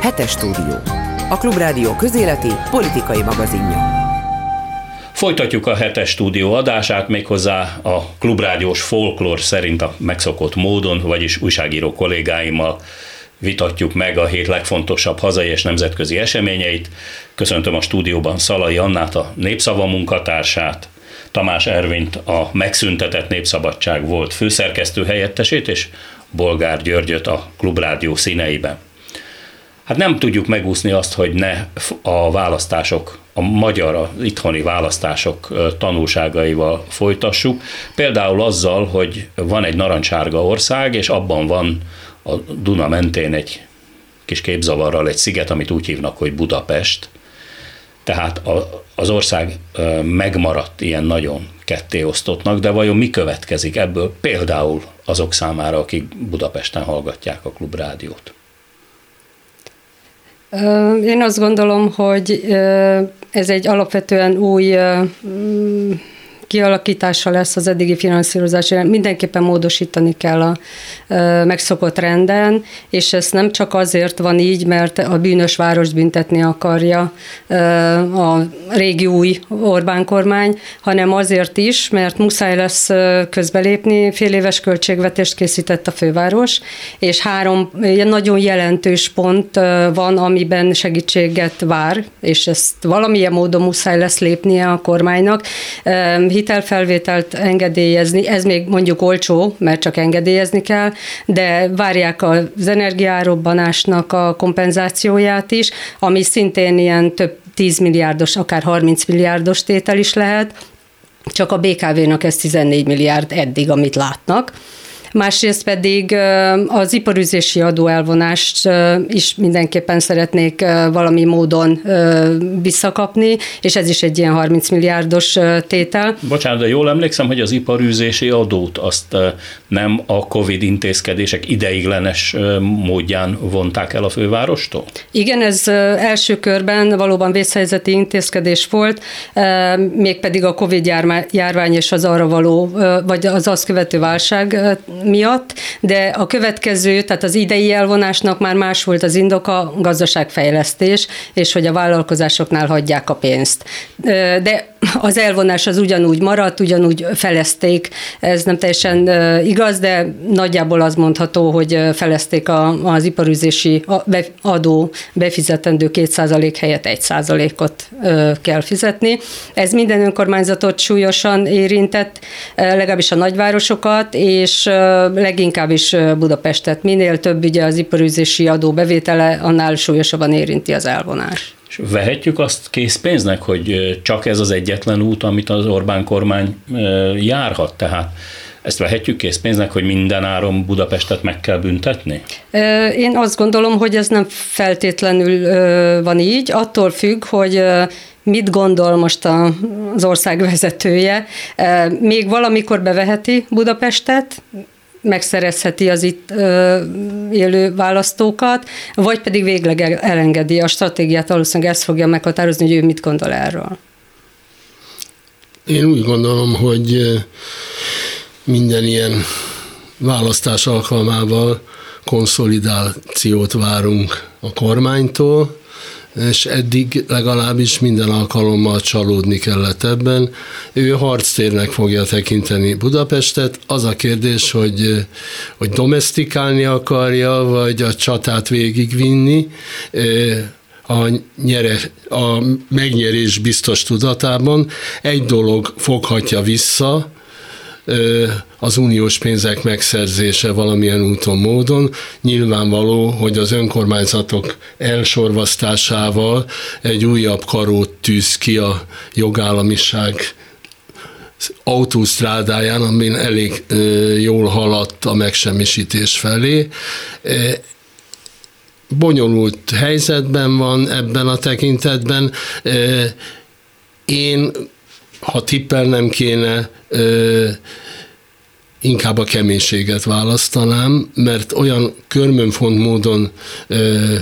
Hetes stúdió. A Klubrádió közéleti politikai magazinja. Folytatjuk a hetes stúdió adását méghozzá a klubrádiós folklór szerint a megszokott módon, vagyis újságíró kollégáimmal vitatjuk meg a hét legfontosabb hazai és nemzetközi eseményeit. Köszöntöm a stúdióban Szalai Annát, a Népszava munkatársát, Tamás Ervint, a megszüntetett Népszabadság volt főszerkesztő helyettesét, és Bolgár Györgyöt a Klubrádió színeiben. Hát nem tudjuk megúszni azt, hogy ne a választások, a magyar, a itthoni választások tanulságaival folytassuk. Például azzal, hogy van egy narancsárga ország, és abban van a Duna mentén egy kis képzavarral egy sziget, amit úgy hívnak, hogy Budapest. Tehát a, az ország megmaradt ilyen nagyon kettéosztottnak, de vajon mi következik ebből például azok számára, akik Budapesten hallgatják a klubrádiót? Én azt gondolom, hogy ez egy alapvetően új kialakítása lesz az eddigi finanszírozás. Mindenképpen módosítani kell a megszokott renden, és ez nem csak azért van így, mert a bűnös várost büntetni akarja a régi új Orbán kormány, hanem azért is, mert muszáj lesz közbelépni, fél éves költségvetést készített a főváros, és három nagyon jelentős pont van, amiben segítséget vár, és ezt valamilyen módon muszáj lesz lépnie a kormánynak hitelfelvételt engedélyezni, ez még mondjuk olcsó, mert csak engedélyezni kell, de várják az energiárobbanásnak a kompenzációját is, ami szintén ilyen több 10 milliárdos, akár 30 milliárdos tétel is lehet, csak a BKV-nak ez 14 milliárd eddig, amit látnak másrészt pedig az iparüzési adó elvonást is mindenképpen szeretnék valami módon visszakapni, és ez is egy ilyen 30 milliárdos tétel. Bocsánat, de jól emlékszem, hogy az iparűzési adót azt nem a Covid intézkedések ideiglenes módján vonták el a fővárostól? Igen, ez első körben valóban vészhelyzeti intézkedés volt, mégpedig a Covid járvány és az arra való, vagy az azt követő válság miatt, de a következő, tehát az idei elvonásnak már más volt az indoka, gazdaságfejlesztés, és hogy a vállalkozásoknál hagyják a pénzt. De az elvonás az ugyanúgy maradt, ugyanúgy felezték, ez nem teljesen igaz, de nagyjából az mondható, hogy felezték az iparüzési adó befizetendő 2% helyett 1%-ot kell fizetni. Ez minden önkormányzatot súlyosan érintett, legalábbis a nagyvárosokat, és leginkább is Budapestet. Minél több ugye az iparüzési adó bevétele, annál súlyosabban érinti az elvonás. És vehetjük azt készpénznek, hogy csak ez az egyetlen út, amit az Orbán kormány járhat, tehát ezt vehetjük készpénznek, hogy minden áron Budapestet meg kell büntetni? Én azt gondolom, hogy ez nem feltétlenül van így, attól függ, hogy mit gondol most az ország vezetője. Még valamikor beveheti Budapestet, megszerezheti az itt élő választókat, vagy pedig végleg elengedi a stratégiát, valószínűleg ezt fogja meghatározni, hogy ő mit gondol erről. Én úgy gondolom, hogy minden ilyen választás alkalmával konszolidációt várunk a kormánytól, és eddig legalábbis minden alkalommal csalódni kellett ebben. Ő harctérnek fogja tekinteni Budapestet. Az a kérdés, hogy, hogy domestikálni akarja, vagy a csatát végigvinni a, nyere, a megnyerés biztos tudatában. Egy dolog foghatja vissza, az uniós pénzek megszerzése valamilyen úton, módon. Nyilvánvaló, hogy az önkormányzatok elsorvasztásával egy újabb karót tűz ki a jogállamiság autósztrádáján, amin elég jól haladt a megsemmisítés felé. Bonyolult helyzetben van ebben a tekintetben. Én ha tippelnem kéne, ö, inkább a keménységet választanám, mert olyan körmönfont módon ö,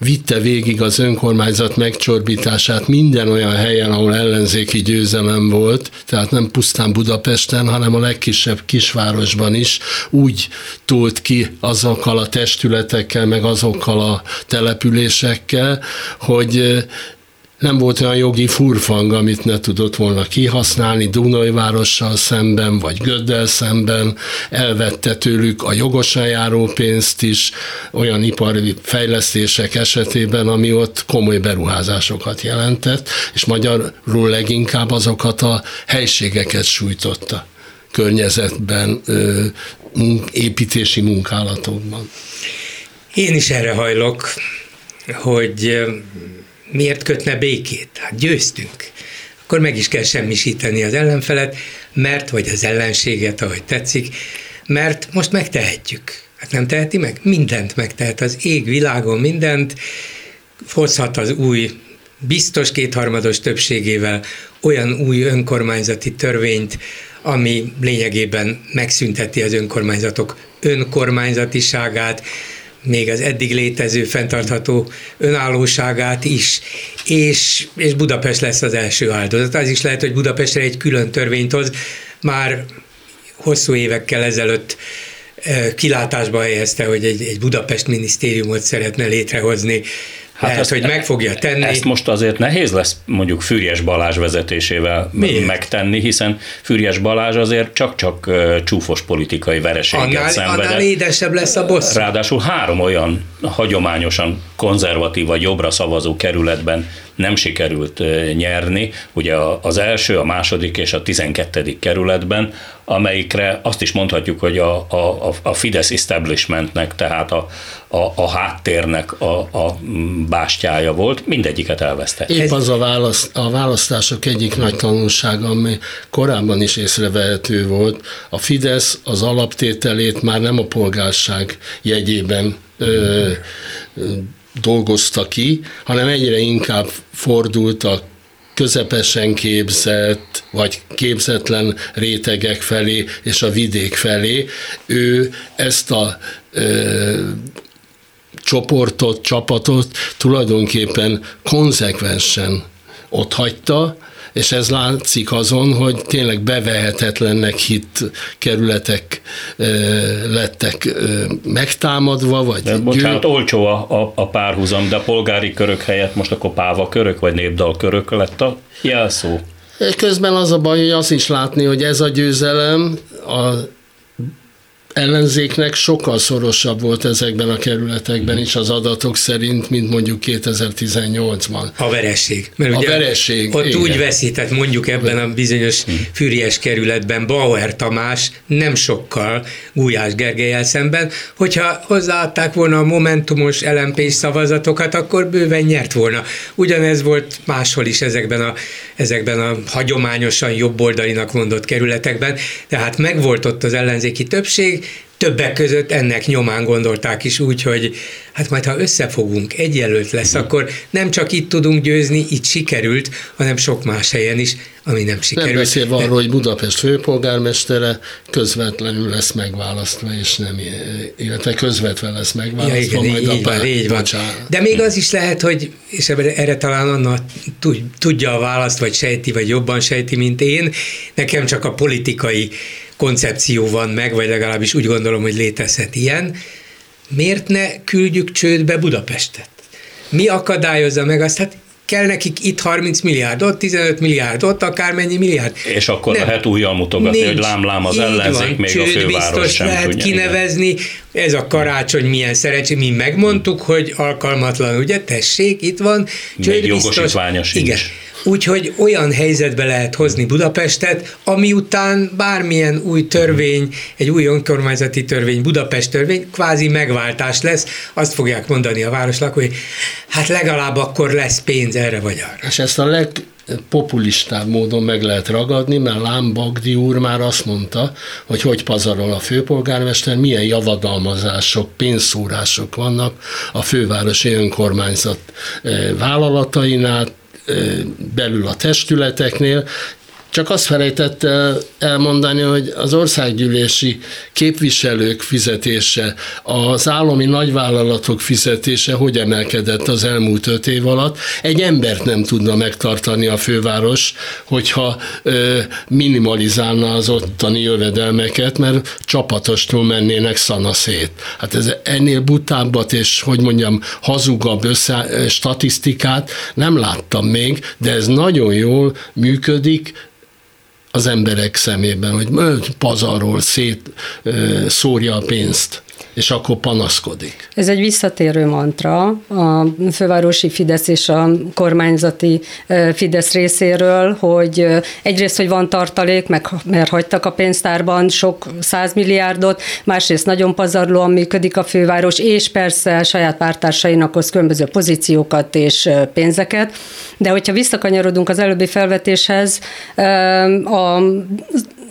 vitte végig az önkormányzat megcsorbítását minden olyan helyen, ahol ellenzéki győzelem volt, tehát nem pusztán Budapesten, hanem a legkisebb kisvárosban is úgy tolt ki azokkal a testületekkel, meg azokkal a településekkel, hogy nem volt olyan jogi furfang, amit ne tudott volna kihasználni Dunajvárossal szemben, vagy Göddel szemben, elvette tőlük a jogosan járó pénzt is, olyan ipari fejlesztések esetében, ami ott komoly beruházásokat jelentett, és magyarul leginkább azokat a helységeket sújtotta környezetben, építési munkálatokban. Én is erre hajlok, hogy miért kötne békét? Hát győztünk. Akkor meg is kell semmisíteni az ellenfelet, mert, vagy az ellenséget, ahogy tetszik, mert most megtehetjük. Hát nem teheti meg? Mindent megtehet. Az ég világon mindent, hozhat az új biztos kétharmados többségével olyan új önkormányzati törvényt, ami lényegében megszünteti az önkormányzatok önkormányzatiságát, még az eddig létező fenntartható önállóságát is, és, és Budapest lesz az első áldozat. Az is lehet, hogy Budapestre egy külön törvényt hoz, már hosszú évekkel ezelőtt eh, kilátásba helyezte, hogy egy, egy Budapest minisztériumot szeretne létrehozni, Hát Lehet, ezt, hogy meg fogja tenni. Ezt most azért nehéz lesz mondjuk Fürjes Balázs vezetésével Miért? megtenni, hiszen Fürjes Balázs azért csak-csak csúfos politikai vereséget annál, szenvedett. Annál édesebb lesz a bosszú. Ráadásul három olyan hagyományosan konzervatív vagy jobbra szavazó kerületben nem sikerült nyerni, ugye az első, a második és a tizenkettedik kerületben, amelyikre azt is mondhatjuk, hogy a, a, a Fidesz establishmentnek, tehát a, a, a háttérnek a, a bástyája volt, mindegyiket elvesztett. Épp az a, választ, a választások egyik nagy tanulsága, ami korábban is észrevehető volt, a Fidesz az alaptételét már nem a polgárság jegyében ö, dolgozta ki, hanem egyre inkább fordult a közepesen képzett, vagy képzetlen rétegek felé és a vidék felé. Ő ezt a ö, csoportot, csapatot tulajdonképpen konzekvensen ott hagyta, és ez látszik azon, hogy tényleg bevehetetlennek hit kerületek lettek megtámadva, vagy... De, bocsánat, gyűl... olcsó a, a, a párhuzam, de a polgári körök helyett most akkor páva körök, vagy népdal körök lett a jelszó. Közben az a baj, hogy azt is látni, hogy ez a győzelem a ellenzéknek sokkal szorosabb volt ezekben a kerületekben is az adatok szerint, mint mondjuk 2018-ban. A vereség. Mert a ugye vereség, Ott igen. úgy veszített mondjuk ebben a bizonyos hm. Füriás kerületben Bauer Tamás nem sokkal Gulyás Gergelyel szemben, hogyha hozzáadták volna a momentumos lmp szavazatokat, akkor bőven nyert volna. Ugyanez volt máshol is ezekben a, ezekben a hagyományosan jobboldalinak mondott kerületekben, tehát megvolt ott az ellenzéki többség, többek között ennek nyomán gondolták is úgy, hogy hát majd ha összefogunk, egy jelölt lesz, akkor nem csak itt tudunk győzni, itt sikerült, hanem sok más helyen is, ami nem sikerült. Nem beszélve arról, hogy Budapest főpolgármestere közvetlenül lesz megválasztva, és nem, illetve közvetve lesz megválasztva. Ja, igen, majd így, a van, így van. De még az is lehet, hogy, és erre talán Anna tudja a választ, vagy sejti, vagy jobban sejti, mint én, nekem csak a politikai koncepció van meg, vagy legalábbis úgy gondolom, hogy létezhet ilyen, miért ne küldjük csődbe Budapestet? Mi akadályozza meg azt? Hát kell nekik itt 30 milliárd, ott 15 milliárd, ott akármennyi milliárd. És akkor Nem. lehet újjal mutogatni, Nincs. hogy lám-lám az ellenzék, van, még a főváros biztos sem lehet tudja, kinevezni. Igen. Ez a karácsony milyen szerencsé. Mi megmondtuk, hogy alkalmatlan, ugye? Tessék, itt van. Csőd még biztos. Igen. Úgyhogy olyan helyzetbe lehet hozni Budapestet, ami után bármilyen új törvény, egy új önkormányzati törvény, Budapest törvény, kvázi megváltás lesz, azt fogják mondani a városlak, hogy hát legalább akkor lesz pénz erre vagy arra. És ezt a leg populistább módon meg lehet ragadni, mert Lám Bagdi úr már azt mondta, hogy hogy pazarol a főpolgármester, milyen javadalmazások, pénzszórások vannak a fővárosi önkormányzat eh, vállalatainál, belül a testületeknél, Csak azt felejtette elmondani, hogy az országgyűlési képviselők fizetése, az állami nagyvállalatok fizetése hogy emelkedett az elmúlt öt év alatt. Egy embert nem tudna megtartani a főváros, hogyha minimalizálna az ottani jövedelmeket, mert csapatostól mennének szana szét. Hát ez ennél butábbat és, hogy mondjam, hazugabb össze, statisztikát nem láttam még, de ez nagyon jól működik, az emberek szemében, hogy pazarról szét szórja a pénzt és akkor panaszkodik. Ez egy visszatérő mantra a fővárosi Fidesz és a kormányzati Fidesz részéről, hogy egyrészt, hogy van tartalék, meg, mert hagytak a pénztárban sok százmilliárdot, másrészt nagyon pazarlóan működik a főváros, és persze saját pártársainak hoz különböző pozíciókat és pénzeket, de hogyha visszakanyarodunk az előbbi felvetéshez, a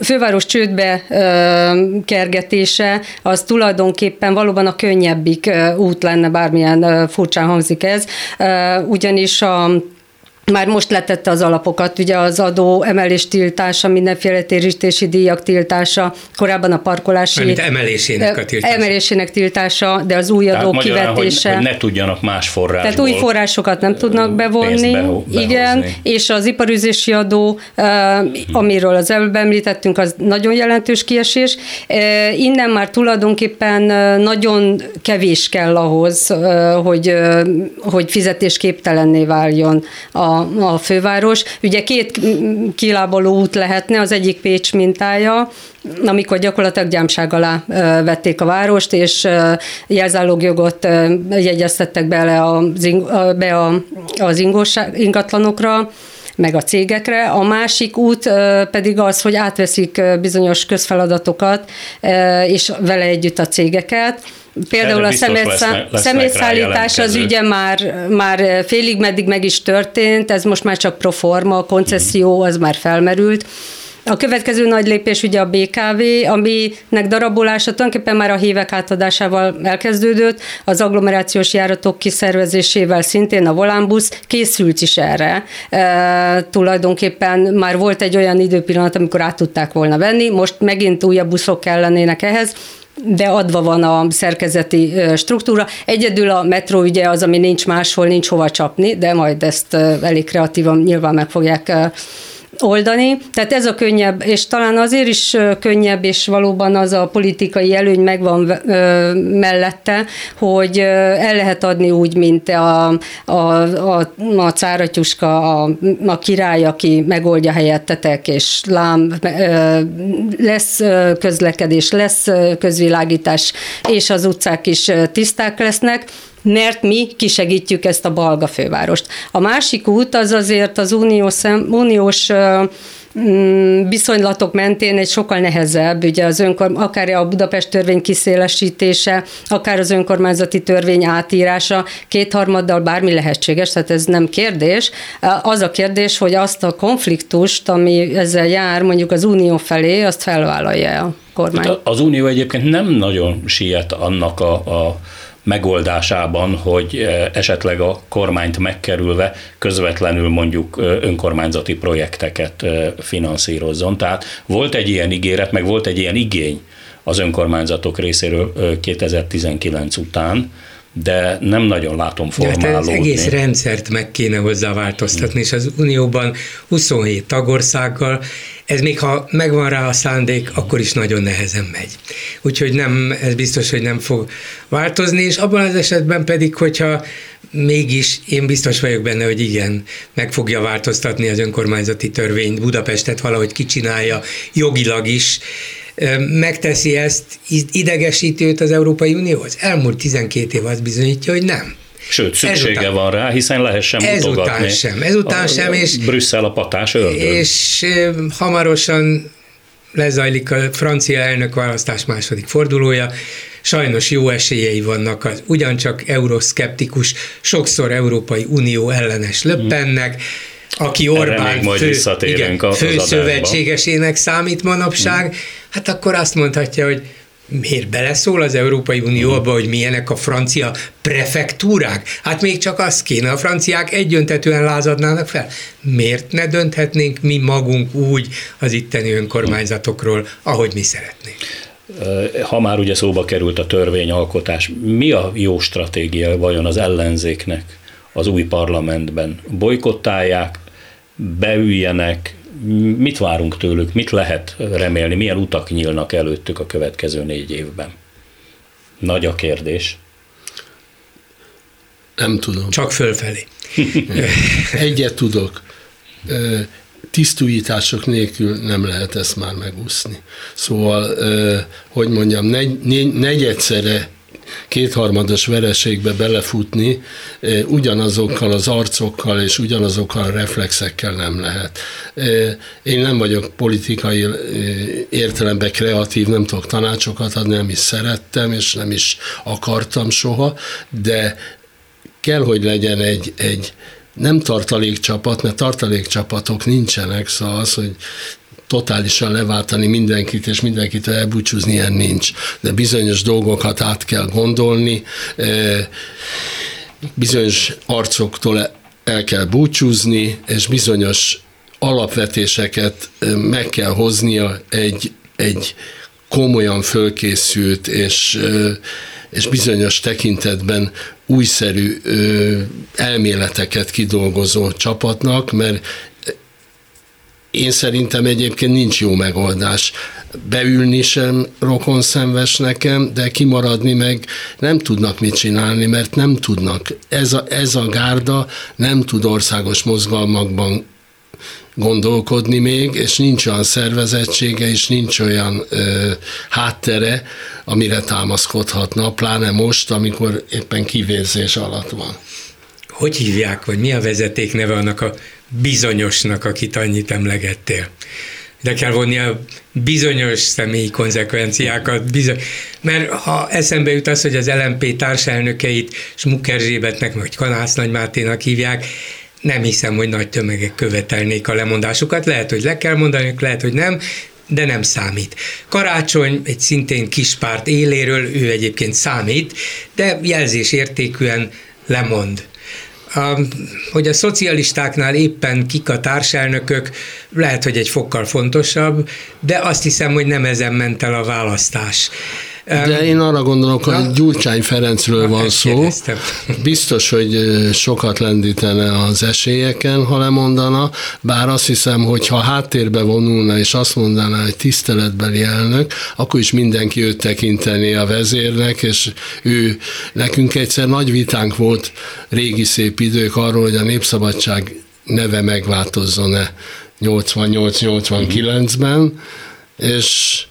főváros csődbe kergetése az tulajdonképpen valóban a könnyebbik út lenne, bármilyen furcsán hangzik ez, ugyanis a már most letette az alapokat, ugye az adó emelés tiltása, mindenféle térítési díjak tiltása, korábban a parkolási... Mint emelésének a tiltása. Emelésének tiltása, de az új adó kivetése. Hogy, hogy ne tudjanak más forrásból. Tehát új forrásokat nem tudnak bevonni. Behozni. Igen, és az iparüzési adó, amiről az előbb említettünk, az nagyon jelentős kiesés. Innen már tulajdonképpen nagyon kevés kell ahhoz, hogy, hogy fizetésképtelenné váljon a a, főváros. Ugye két kilábaló út lehetne, az egyik Pécs mintája, amikor gyakorlatilag gyámság alá vették a várost, és jelzálogjogot jegyeztettek bele az, be a, az ingatlanokra, meg a cégekre. A másik út pedig az, hogy átveszik bizonyos közfeladatokat, és vele együtt a cégeket. Például a személyszállítás az ugye már, már félig meddig meg is történt, ez most már csak proforma, a koncesszió az már felmerült. A következő nagy lépés ugye a BKV, aminek darabolása tulajdonképpen már a hívek átadásával elkezdődött, az agglomerációs járatok kiszervezésével szintén a Volánbusz készült is erre. E, tulajdonképpen már volt egy olyan időpillanat, amikor át tudták volna venni, most megint újabb buszok kellenének ehhez, de adva van a szerkezeti struktúra. Egyedül a metró ugye az, ami nincs máshol, nincs hova csapni, de majd ezt elég kreatívan nyilván meg fogják oldani. Tehát ez a könnyebb, és talán azért is könnyebb, és valóban az a politikai előny megvan mellette, hogy el lehet adni úgy, mint a, a, a, a cáratyuska, a, a király, aki megoldja helyettetek, és lám, lesz közlekedés, lesz közvilágítás, és az utcák is tiszták lesznek, mert mi kisegítjük ezt a balga fővárost. A másik út az azért az uniós, uniós mm, viszonylatok mentén egy sokkal nehezebb, ugye az önkor, akár a Budapest törvény kiszélesítése, akár az önkormányzati törvény átírása, kétharmaddal bármi lehetséges, tehát ez nem kérdés. Az a kérdés, hogy azt a konfliktust, ami ezzel jár mondjuk az unió felé, azt felvállalja a kormány. Hát az unió egyébként nem nagyon siet annak a, a megoldásában, hogy eh, esetleg a kormányt megkerülve közvetlenül mondjuk eh, önkormányzati projekteket eh, finanszírozzon. Tehát volt egy ilyen ígéret, meg volt egy ilyen igény az önkormányzatok részéről 2019 után, de nem nagyon látom formálódni. Hát az egész rendszert meg kéne hozzá változtatni, és az Unióban 27 tagországgal, ez még ha megvan rá a szándék, akkor is nagyon nehezen megy. Úgyhogy nem, ez biztos, hogy nem fog változni, és abban az esetben pedig, hogyha mégis én biztos vagyok benne, hogy igen, meg fogja változtatni az önkormányzati törvényt, Budapestet valahogy kicsinálja jogilag is, megteszi ezt idegesítőt az Európai Unióhoz? Elmúlt 12 év azt bizonyítja, hogy nem. Sőt, szüksége ezután, van rá, hiszen lehessen mutogatni. Ezután sem, ezután a, sem. És, Brüsszel a patás ördög. És hamarosan lezajlik a francia elnök választás második fordulója, sajnos jó esélyei vannak az ugyancsak euroszkeptikus, sokszor Európai Unió ellenes Löppennek, hmm aki Orbán majd fő, igen, a, fő szövetségesének számít manapság, hmm. hát akkor azt mondhatja, hogy miért beleszól az Európai Unió abba, hogy milyenek a francia prefektúrák? Hát még csak az kéne, a franciák egyöntetően lázadnának fel. Miért ne dönthetnénk mi magunk úgy az itteni önkormányzatokról, ahogy mi szeretnénk? Ha már ugye szóba került a törvényalkotás, mi a jó stratégia vajon az ellenzéknek az új parlamentben? Bolykottálják, beüljenek, mit várunk tőlük, mit lehet remélni, milyen utak nyílnak előttük a következő négy évben? Nagy a kérdés. Nem tudom. Csak fölfelé. Egyet tudok. Tisztújítások nélkül nem lehet ezt már megúszni. Szóval, hogy mondjam, negy, negyedszere kétharmados vereségbe belefutni, eh, ugyanazokkal az arcokkal és ugyanazokkal a reflexekkel nem lehet. Eh, én nem vagyok politikai eh, értelemben kreatív, nem tudok tanácsokat adni, nem is szerettem, és nem is akartam soha, de kell, hogy legyen egy, egy nem tartalékcsapat, mert tartalékcsapatok nincsenek, szóval az, hogy totálisan leváltani mindenkit, és mindenkit elbúcsúzni, ilyen nincs. De bizonyos dolgokat át kell gondolni, bizonyos arcoktól el kell búcsúzni, és bizonyos alapvetéseket meg kell hoznia egy, egy komolyan fölkészült és, és bizonyos tekintetben újszerű elméleteket kidolgozó csapatnak, mert én szerintem egyébként nincs jó megoldás. Beülni sem rokon szenves nekem, de kimaradni meg nem tudnak mit csinálni, mert nem tudnak. Ez a, ez a gárda nem tud országos mozgalmakban gondolkodni még, és nincs olyan szervezettsége, és nincs olyan ö, háttere, amire támaszkodhatna, pláne most, amikor éppen kivérzés alatt van. Hogy hívják, vagy mi a vezeték neve annak a bizonyosnak, akit annyit emlegettél. De kell vonni a bizonyos személyi konzekvenciákat, bizony, mert ha eszembe jut az, hogy az LMP társelnökeit Smucker vagy Kanász Nagymáténak hívják, nem hiszem, hogy nagy tömegek követelnék a lemondásukat. Lehet, hogy le kell mondani, lehet, hogy nem, de nem számít. Karácsony egy szintén kis párt éléről, ő egyébként számít, de jelzés értékűen lemond hogy a szocialistáknál éppen kik a társelnökök, lehet, hogy egy fokkal fontosabb, de azt hiszem, hogy nem ezen ment el a választás. De én arra gondolok, hogy Gyurcsány Ferencről van szó. Kérdeztem. Biztos, hogy sokat lendítene az esélyeken, ha lemondana, bár azt hiszem, hogy ha háttérbe vonulna és azt mondaná, hogy tiszteletbeli elnök, akkor is mindenki őt tekinteni a vezérnek, és ő, nekünk egyszer nagy vitánk volt régi szép idők arról, hogy a Népszabadság neve megváltozzon-e 88-89-ben, és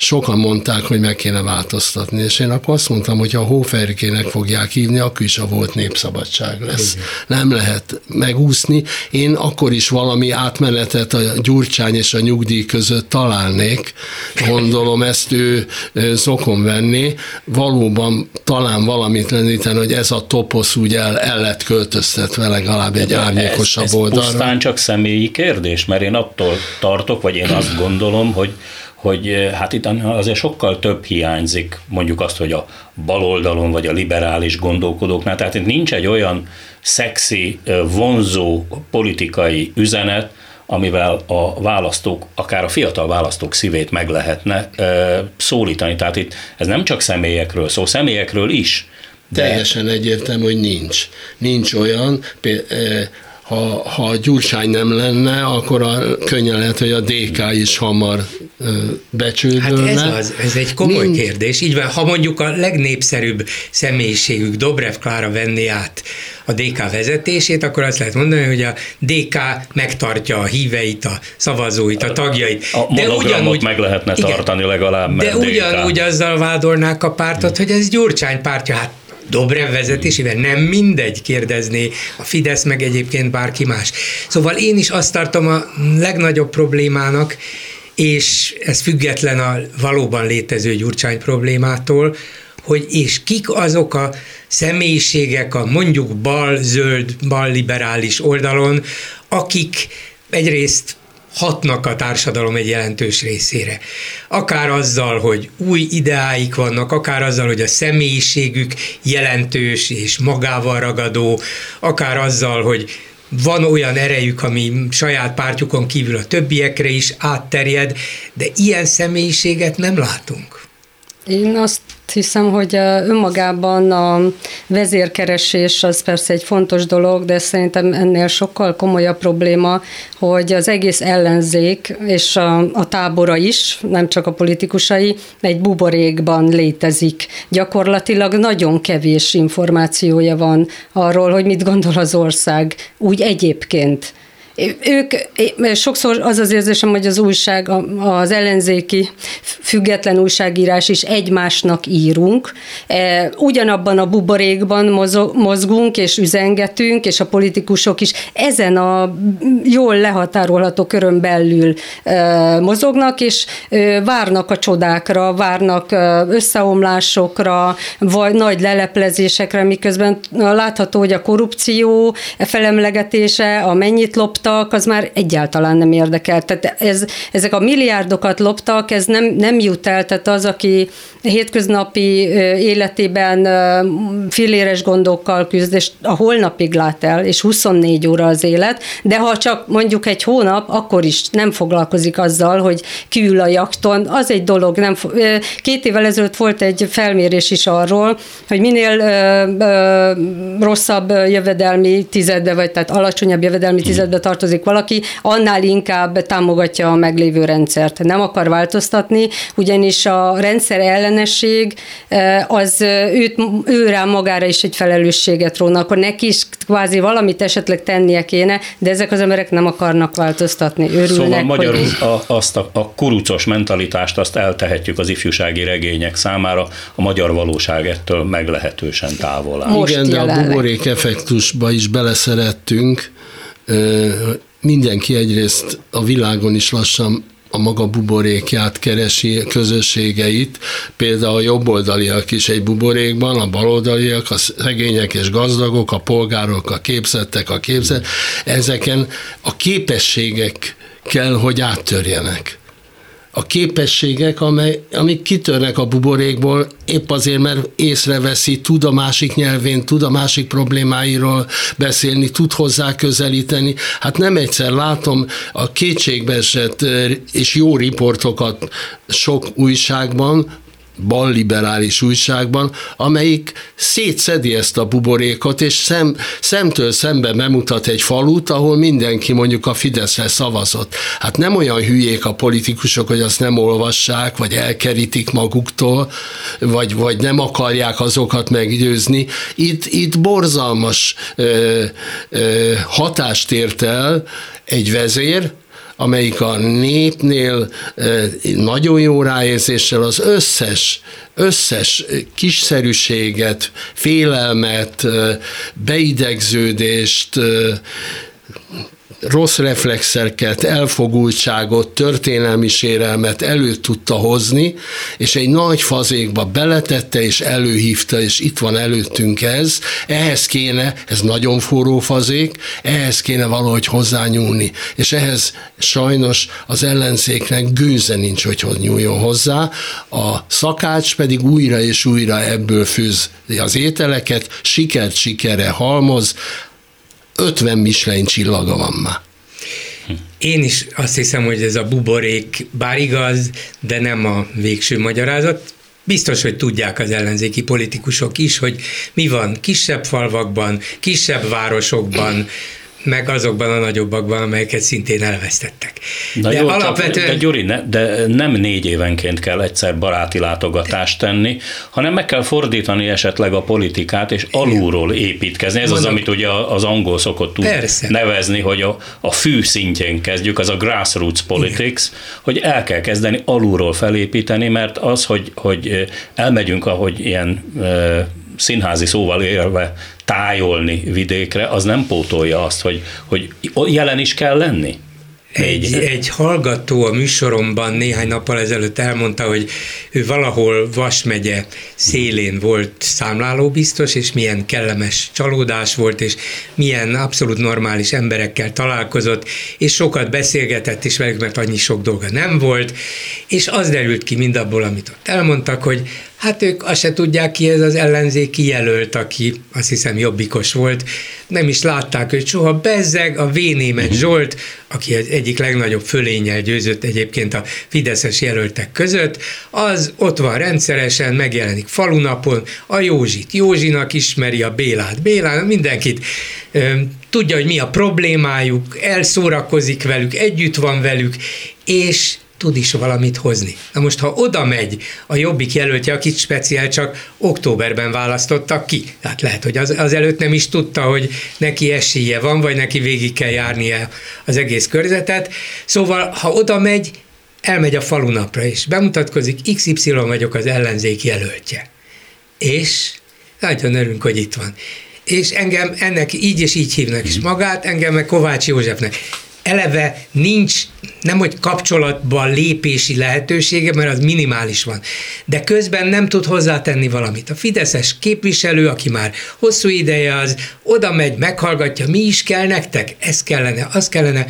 sokan mondták, hogy meg kéne változtatni, és én akkor azt mondtam, hogy ha a Hóferkének fogják hívni, akkor is a volt népszabadság lesz. Igen. Nem lehet megúszni. Én akkor is valami átmenetet a gyurcsány és a nyugdíj között találnék. Gondolom ezt ő zokon venni. Valóban talán valamit lendíteni, hogy ez a toposz úgy el, el lett költöztetve legalább egy árnyékosabb ez, ez oldalra. pusztán csak személyi kérdés, mert én attól tartok, vagy én azt gondolom, hogy hogy eh, hát itt azért sokkal több hiányzik, mondjuk azt, hogy a baloldalon vagy a liberális gondolkodóknál, tehát itt nincs egy olyan szexi, eh, vonzó politikai üzenet, amivel a választók, akár a fiatal választók szívét meg lehetne eh, szólítani. Tehát itt ez nem csak személyekről szó, személyekről is. De... Teljesen egyértelmű, hogy nincs. Nincs olyan, ha, ha a Gyurcsány nem lenne, akkor a, könnyen lehet, hogy a DK is hamar becsődölne. Hát ez, az, ez egy komoly Mind... kérdés. Így van, ha mondjuk a legnépszerűbb személyiségük Dobrev Klára venné át a DK vezetését, akkor azt lehet mondani, hogy a DK megtartja a híveit, a szavazóit, a tagjait. A de ugyanúgy meg lehetne igen, tartani legalább. De ugyanúgy azzal vádolnák a pártot, hogy ez Gyurcsány pártja. Hát Dobrev vezetésével nem mindegy kérdezni a Fidesz, meg egyébként bárki más. Szóval én is azt tartom a legnagyobb problémának, és ez független a valóban létező Gyurcsány problémától, hogy és kik azok a személyiségek a mondjuk bal-zöld, bal-liberális oldalon, akik egyrészt hatnak a társadalom egy jelentős részére. Akár azzal, hogy új ideáik vannak, akár azzal, hogy a személyiségük jelentős és magával ragadó, akár azzal, hogy van olyan erejük, ami saját pártjukon kívül a többiekre is átterjed, de ilyen személyiséget nem látunk. Én azt hiszem, hogy önmagában a vezérkeresés az persze egy fontos dolog, de szerintem ennél sokkal komolyabb probléma, hogy az egész ellenzék és a, a tábora is, nem csak a politikusai, egy buborékban létezik. Gyakorlatilag nagyon kevés információja van arról, hogy mit gondol az ország úgy egyébként ők, sokszor az az érzésem, hogy az újság, az ellenzéki független újságírás is egymásnak írunk. E, ugyanabban a buborékban mozgunk és üzengetünk, és a politikusok is ezen a jól lehatárolható körön belül e, mozognak, és e, várnak a csodákra, várnak összeomlásokra, vagy nagy leleplezésekre, miközben látható, hogy a korrupció felemlegetése, a mennyit lopta, loptak, az már egyáltalán nem érdekel. Tehát ez, ezek a milliárdokat loptak, ez nem, nem jut el, tehát az, aki hétköznapi életében filléres gondokkal küzd, és a holnapig lát el, és 24 óra az élet, de ha csak mondjuk egy hónap, akkor is nem foglalkozik azzal, hogy kiül a jakton, az egy dolog. Nem, két évvel ezelőtt volt egy felmérés is arról, hogy minél ö, ö, rosszabb jövedelmi tizedbe, vagy tehát alacsonyabb jövedelmi tizedbe tartozik valaki, annál inkább támogatja a meglévő rendszert. Nem akar változtatni, ugyanis a rendszer ellenesség az őt, ő rá magára is egy felelősséget róna, akkor neki is kvázi valamit esetleg tennie kéne, de ezek az emberek nem akarnak változtatni. Örülnek, szóval magyarul hogy... a, azt a, a kurucos mentalitást azt eltehetjük az ifjúsági regények számára, a magyar valóság ettől meglehetősen távol áll. Most Igen, de a buborék effektusba is beleszerettünk, mindenki egyrészt a világon is lassan a maga buborékját keresi, közösségeit, például a jobboldaliak is egy buborékban, a baloldaliak, a szegények és gazdagok, a polgárok, a képzettek, a képzett, ezeken a képességek kell, hogy áttörjenek a képességek, amely, amik kitörnek a buborékból, épp azért, mert észreveszi, tud a másik nyelvén, tud a másik problémáiról beszélni, tud hozzá közelíteni. Hát nem egyszer látom a kétségbeesett és jó riportokat sok újságban, balliberális újságban, amelyik szétszedi ezt a buborékot, és szem, szemtől szembe bemutat egy falut, ahol mindenki mondjuk a Fideszre szavazott. Hát nem olyan hülyék a politikusok, hogy azt nem olvassák, vagy elkerítik maguktól, vagy, vagy nem akarják azokat meggyőzni. Itt, itt borzalmas ö, ö, hatást ért el egy vezér, amelyik a népnél nagyon jó ráérzéssel az összes, összes kiszerűséget, félelmet, beidegződést, rossz reflexerket, elfogultságot, történelmi sérelmet elő tudta hozni, és egy nagy fazékba beletette, és előhívta, és itt van előttünk ez. Ehhez kéne, ez nagyon forró fazék, ehhez kéne valahogy hozzányúlni, és ehhez sajnos az ellenzéknek gőze nincs, hogy nyúljon hozzá, a szakács pedig újra és újra ebből főz az ételeket, sikert sikerre halmoz, 50 Michelin csillaga van már. Én is azt hiszem, hogy ez a buborék bár igaz, de nem a végső magyarázat. Biztos, hogy tudják az ellenzéki politikusok is, hogy mi van kisebb falvakban, kisebb városokban, meg azokban a nagyobbakban, amelyeket szintén elvesztettek. Na de jó, alapvetően... de Gyuri, ne, de nem négy évenként kell egyszer baráti látogatást tenni, hanem meg kell fordítani esetleg a politikát, és alulról építkezni. Ez Mondom, az, amit ugye az angol szokott persze. nevezni, hogy a, a fű szintjén kezdjük, az a grassroots politics, Igen. hogy el kell kezdeni alulról felépíteni, mert az, hogy, hogy elmegyünk, ahogy ilyen színházi szóval élve tájolni vidékre, az nem pótolja azt, hogy, hogy jelen is kell lenni. egy, egy hallgató a műsoromban néhány nappal ezelőtt elmondta, hogy ő valahol Vas megye szélén volt számlálóbiztos, és milyen kellemes csalódás volt, és milyen abszolút normális emberekkel találkozott, és sokat beszélgetett is velük, mert annyi sok dolga nem volt, és az derült ki mindabból, amit ott elmondtak, hogy Hát ők azt se tudják ki ez az ellenzéki jelölt, aki azt hiszem jobbikos volt. Nem is látták őt soha. Bezzeg a Vénémet uh-huh. Zsolt, aki az egyik legnagyobb fölényel győzött egyébként a fideszes jelöltek között, az ott van rendszeresen, megjelenik falunapon, a Józsit Józsinak ismeri, a Bélát Bélán, mindenkit tudja, hogy mi a problémájuk, elszórakozik velük, együtt van velük, és tud is valamit hozni. Na most, ha oda megy a jobbik jelöltje, akit speciál csak októberben választottak ki, tehát lehet, hogy az, az előtt nem is tudta, hogy neki esélye van, vagy neki végig kell járnia az egész körzetet. Szóval, ha oda megy, elmegy a falunapra, és bemutatkozik, XY vagyok az ellenzék jelöltje. És nagyon örülünk, hogy itt van. És engem ennek így és így hívnak is magát, engem meg Kovács Józsefnek eleve nincs nem hogy kapcsolatban lépési lehetősége, mert az minimális van, de közben nem tud hozzátenni valamit. A Fideszes képviselő, aki már hosszú ideje az, oda megy, meghallgatja, mi is kell nektek, ez kellene, az kellene,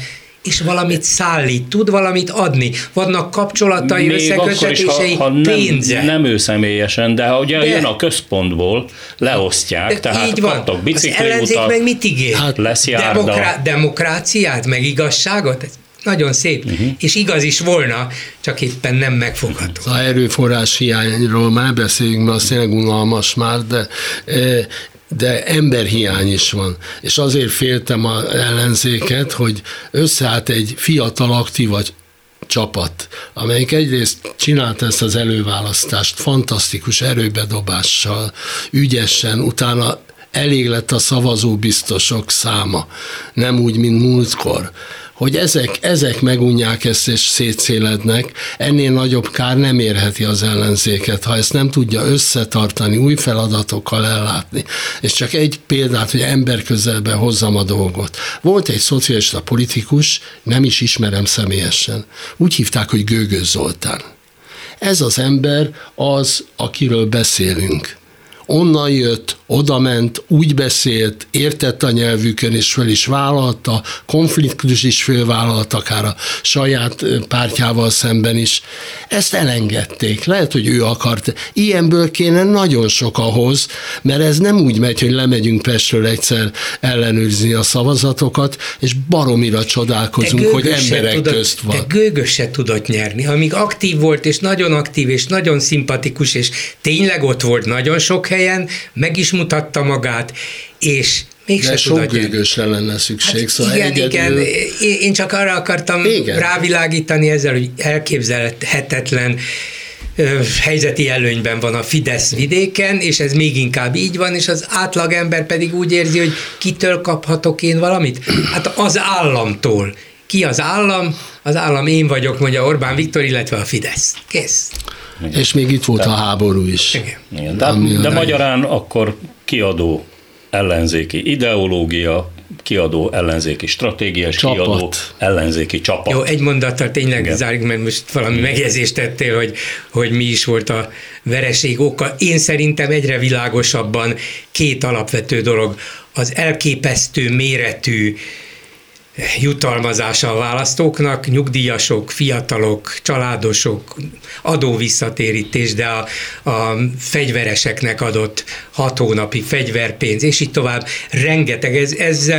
és valamit szállít, tud valamit adni. Vannak kapcsolatai, Még összekötetései, ha, ha nem, pénze. Nem ő személyesen, de ha ugye de, jön a központból, leosztják, de tehát így van. kaptak bicikliutat, meg mit ígér? Hát lesz járda. Demokrá- demokráciát, meg igazságot? Ez nagyon szép, uh-huh. és igaz is volna, csak éppen nem megfogható. Az erőforrás hiányról már beszéljünk, mert az tényleg unalmas már, de e, de emberhiány is van. És azért féltem az ellenzéket, hogy összeállt egy fiatal aktív csapat, amelyik egyrészt csinált ezt az előválasztást fantasztikus erőbedobással, ügyesen, utána elég lett a szavazóbiztosok száma, nem úgy, mint múltkor hogy ezek, ezek megunják ezt és szétszélednek, ennél nagyobb kár nem érheti az ellenzéket, ha ezt nem tudja összetartani, új feladatokkal ellátni. És csak egy példát, hogy ember közelbe hozzam a dolgot. Volt egy szocialista politikus, nem is ismerem személyesen. Úgy hívták, hogy Gőgöz Zoltán. Ez az ember az, akiről beszélünk onnan jött, oda ment, úgy beszélt, értett a nyelvükön, és föl is vállalta, konfliktus is fölvállalt, akár a saját pártjával szemben is. Ezt elengedték. Lehet, hogy ő akart. Ilyenből kéne nagyon sok ahhoz, mert ez nem úgy megy, hogy lemegyünk Pestről egyszer ellenőrizni a szavazatokat, és baromira csodálkozunk, hogy emberek tudott, közt van. De Gőgös se tudott nyerni. Amíg aktív volt, és nagyon aktív, és nagyon szimpatikus, és tényleg ott volt nagyon sok helyen, meg is mutatta magát, és még De sok gőgösre lenne szükség. Hát szóval igen, egyedül... igen, én csak arra akartam igen. rávilágítani ezzel, hogy elképzelhetetlen helyzeti előnyben van a Fidesz vidéken, és ez még inkább így van, és az átlagember pedig úgy érzi, hogy kitől kaphatok én valamit? Hát az államtól. Ki az állam? Az állam én vagyok, mondja Orbán Viktor, illetve a Fidesz. Kész. Igen. És még itt volt de, a háború is. Igen. Igen. De, de magyarán akkor kiadó ellenzéki ideológia, kiadó ellenzéki stratégia, és csapat. kiadó ellenzéki csapat. Jó, egy mondattal tényleg Igen. zárjuk, mert most valami megjegyzést tettél, hogy, hogy mi is volt a vereség oka. Én szerintem egyre világosabban két alapvető dolog. Az elképesztő méretű jutalmazása a választóknak, nyugdíjasok, fiatalok, családosok, adóvisszatérítés, de a, a fegyvereseknek adott hat hónapi fegyverpénz, és így tovább. Rengeteg, ez, ez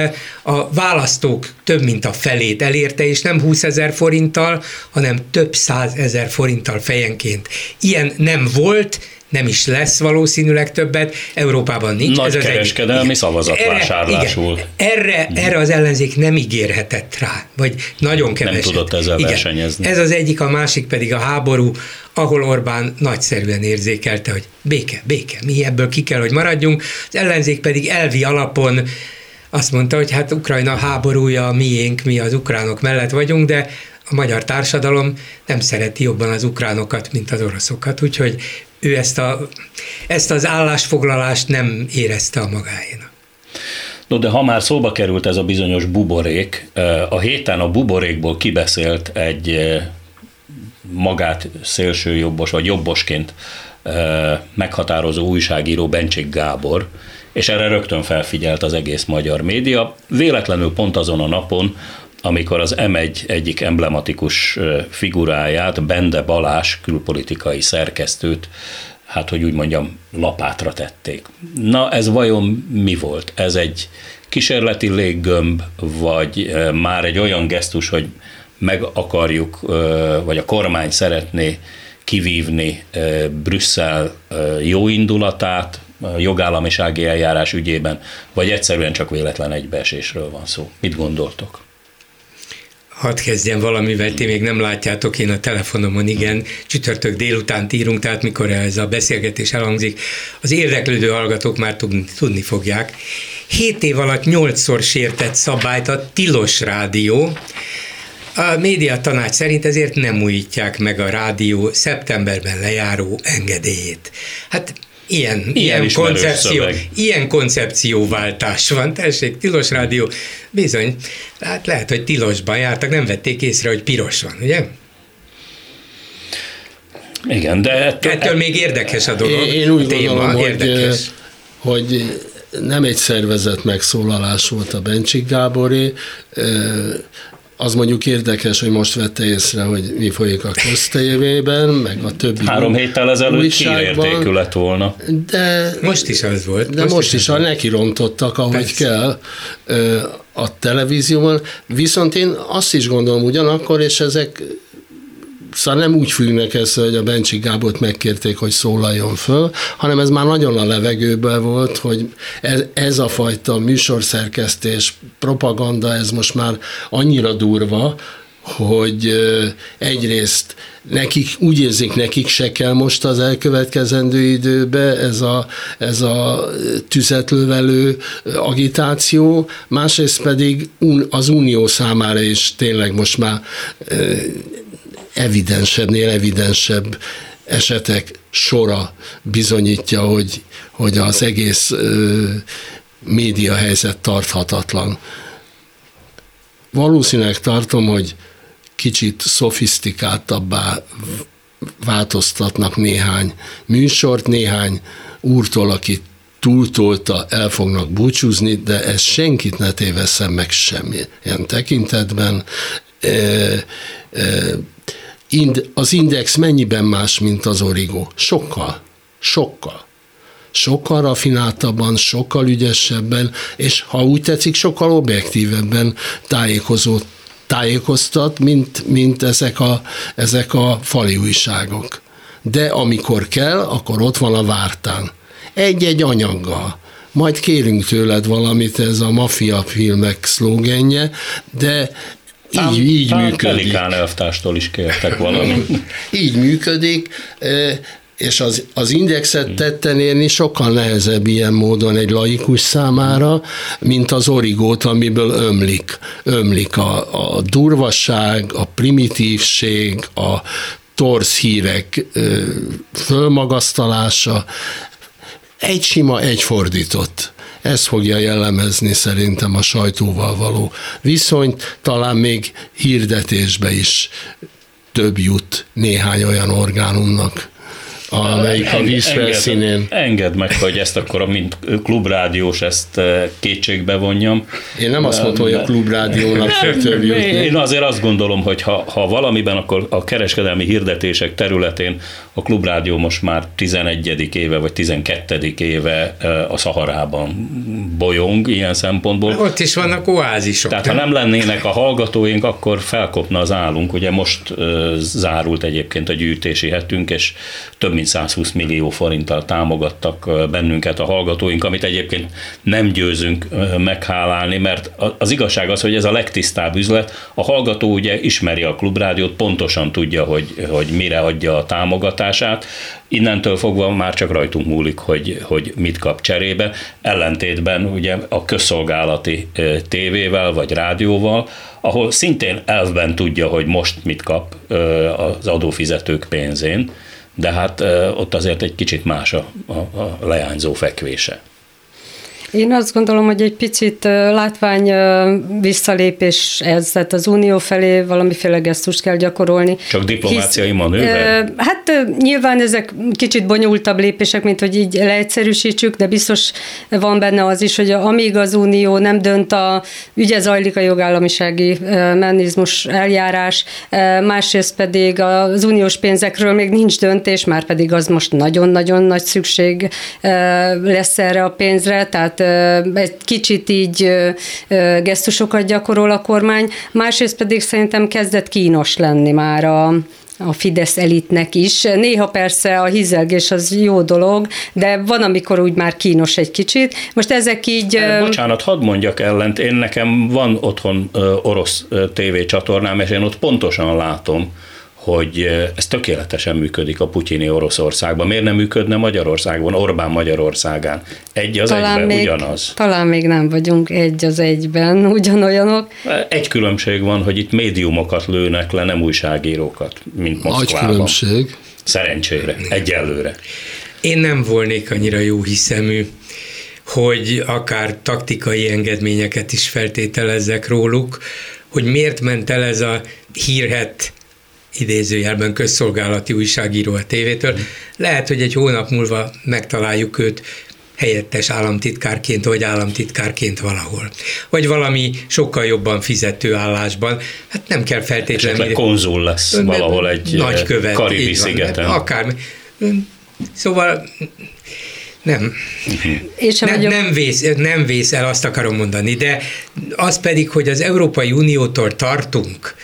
a választók több mint a felét elérte, és nem 20 ezer forinttal, hanem több száz ezer forinttal fejenként. Ilyen nem volt, nem is lesz valószínűleg többet, Európában nincs. Nagy ez kereskedelmi szavazatvásárlásul. Erre, erre, erre az ellenzék nem ígérhetett rá, vagy nagyon keveset. Nem tudott ezzel igen. versenyezni. Ez az egyik, a másik pedig a háború, ahol Orbán nagyszerűen érzékelte, hogy béke, béke, mi ebből ki kell, hogy maradjunk, az ellenzék pedig elvi alapon azt mondta, hogy hát Ukrajna háborúja miénk, mi az ukránok mellett vagyunk, de a magyar társadalom nem szereti jobban az ukránokat, mint az oroszokat, úgyhogy ő ezt, a, ezt az állásfoglalást nem érezte a magáénak. No, de ha már szóba került ez a bizonyos buborék, a héten a buborékból kibeszélt egy magát szélsőjobbos vagy jobbosként meghatározó újságíró Bencsik Gábor, és erre rögtön felfigyelt az egész magyar média. Véletlenül pont azon a napon, amikor az M1 egyik emblematikus figuráját, Bende Balás külpolitikai szerkesztőt, hát hogy úgy mondjam, lapátra tették. Na ez vajon mi volt? Ez egy kísérleti léggömb, vagy már egy olyan gesztus, hogy meg akarjuk, vagy a kormány szeretné kivívni Brüsszel jó indulatát, jogállamisági eljárás ügyében, vagy egyszerűen csak véletlen egybeesésről van szó. Mit gondoltok? Hadd kezdjem valamivel, ti még nem látjátok, én a telefonomon igen, csütörtök délután írunk, tehát mikor ez a beszélgetés elhangzik, az érdeklődő hallgatók már tudni, fogják. Hét év alatt nyolcszor sértett szabályt a Tilos Rádió, a média tanács szerint ezért nem újítják meg a rádió szeptemberben lejáró engedélyét. Hát Ilyen, ilyen, ilyen koncepció, ilyen koncepcióváltás van, tessék, tilos rádió, bizony, hát lehet, hogy tilosban jártak, nem vették észre, hogy piros van, ugye? Igen, de... Ettől, ettől még érdekes a dolog. Én, úgy téma, gondolom, érdekes. hogy, hogy nem egy szervezet megszólalás volt a Bencsik Gáboré, az mondjuk érdekes, hogy most vette észre, hogy mi folyik a köztévében, meg a többi Három héttel ezelőtt hírértékű lett volna. De, most is az volt. De most, most is, is neki rontottak, ahogy Persze. kell a televízióban. Viszont én azt is gondolom ugyanakkor, és ezek Szóval nem úgy függnek össze, hogy a Bencsik Gábort megkérték, hogy szólaljon föl, hanem ez már nagyon a levegőben volt, hogy ez, ez a fajta műsorszerkesztés, propaganda, ez most már annyira durva, hogy egyrészt nekik, úgy érzik, nekik se kell most az elkövetkezendő időbe ez a, ez a tüzetlövelő agitáció, másrészt pedig az unió számára is tényleg most már evidensebbnél evidensebb esetek sora bizonyítja, hogy, hogy az egész média helyzet tarthatatlan. Valószínűleg tartom, hogy kicsit szofisztikáltabbá változtatnak néhány műsort, néhány úrtól, aki túltolta, el fognak búcsúzni, de ez senkit ne téveszem meg semmilyen tekintetben. E, e, ind, az index mennyiben más, mint az Origo? Sokkal. Sokkal. Sokkal rafináltabban, sokkal ügyesebben, és ha úgy tetszik, sokkal objektívebben tájékozott tájékoztat, mint, mint ezek, a, ezek a fali újságok. De amikor kell, akkor ott van a vártán. Egy-egy anyaggal. Majd kérünk tőled valamit, ez a mafia filmek szlógenje, de így, így működik. Pelikán elvtárstól is kértek valamit. így működik, és az, az indexet tetten érni sokkal nehezebb ilyen módon egy laikus számára, mint az origót, amiből ömlik, ömlik a, a durvasság, a primitívség, a torsz hírek fölmagasztalása, egy sima, egy fordított. Ez fogja jellemezni szerintem a sajtóval való viszonyt, talán még hirdetésbe is több jut néhány olyan orgánumnak amelyik a vízfelszínén. Engedd, engedd meg, hogy ezt akkor, mint klubrádiós, ezt eh, kétségbe vonjam. Én nem azt mondtam, hogy a klubrádiónak több. Én azért azt gondolom, hogy ha, ha valamiben, akkor a kereskedelmi hirdetések területén a klubrádió most már 11. éve, vagy 12. éve eh, a Szaharában bolyong ilyen szempontból. Ott is vannak oázisok. Tehát ha nem lennének a hallgatóink, akkor felkopna az állunk. Ugye most uh, zárult egyébként a gyűjtési hetünk, és több mint 120 millió forinttal támogattak bennünket a hallgatóink, amit egyébként nem győzünk meghálálni, mert az igazság az, hogy ez a legtisztább üzlet. A hallgató ugye ismeri a klubrádiót, pontosan tudja, hogy, hogy mire adja a támogatását, innentől fogva már csak rajtunk múlik, hogy, hogy mit kap cserébe, ellentétben ugye a közszolgálati tévével vagy rádióval, ahol szintén elvben tudja, hogy most mit kap az adófizetők pénzén, de hát ott azért egy kicsit más a, a, a leányzó fekvése. Én azt gondolom, hogy egy picit látvány visszalépés ez, tehát az unió felé valamiféle gesztust kell gyakorolni. Csak diplomáciai hisz, manőver? Hát nyilván ezek kicsit bonyolultabb lépések, mint hogy így leegyszerűsítsük, de biztos van benne az is, hogy amíg az unió nem dönt a, ugye zajlik a jogállamisági mechanizmus eljárás, másrészt pedig az uniós pénzekről még nincs döntés, már pedig az most nagyon-nagyon nagy szükség lesz erre a pénzre, tehát egy kicsit így gesztusokat gyakorol a kormány, másrészt pedig szerintem kezdett kínos lenni már a, a Fidesz elitnek is. Néha persze a hizelgés az jó dolog, de van, amikor úgy már kínos egy kicsit. Most ezek így... Bocsánat, hadd mondjak ellent. Én nekem van otthon orosz tévécsatornám, és én ott pontosan látom, hogy ez tökéletesen működik a putyini Oroszországban. Miért nem működne Magyarországon, Orbán Magyarországán? Egy az talán egyben még, ugyanaz. Talán még nem vagyunk egy az egyben ugyanolyanok. Egy különbség van, hogy itt médiumokat lőnek le, nem újságírókat, mint Moszkvában. Nagy különbség. Szerencsére, egyelőre. Én nem volnék annyira jó hiszemű, hogy akár taktikai engedményeket is feltételezzek róluk, hogy miért ment el ez a hírhet idézőjelben közszolgálati újságíró a tévétől. Lehet, hogy egy hónap múlva megtaláljuk őt helyettes államtitkárként, vagy államtitkárként valahol. Vagy valami sokkal jobban fizető állásban. Hát nem kell feltétlenül... Esetleg konzul lesz valahol egy nagykövet, Karibi szigeten. Akár. Szóval nem. És nem, nem, vész, nem vész el, azt akarom mondani, de az pedig, hogy az Európai Uniótól tartunk,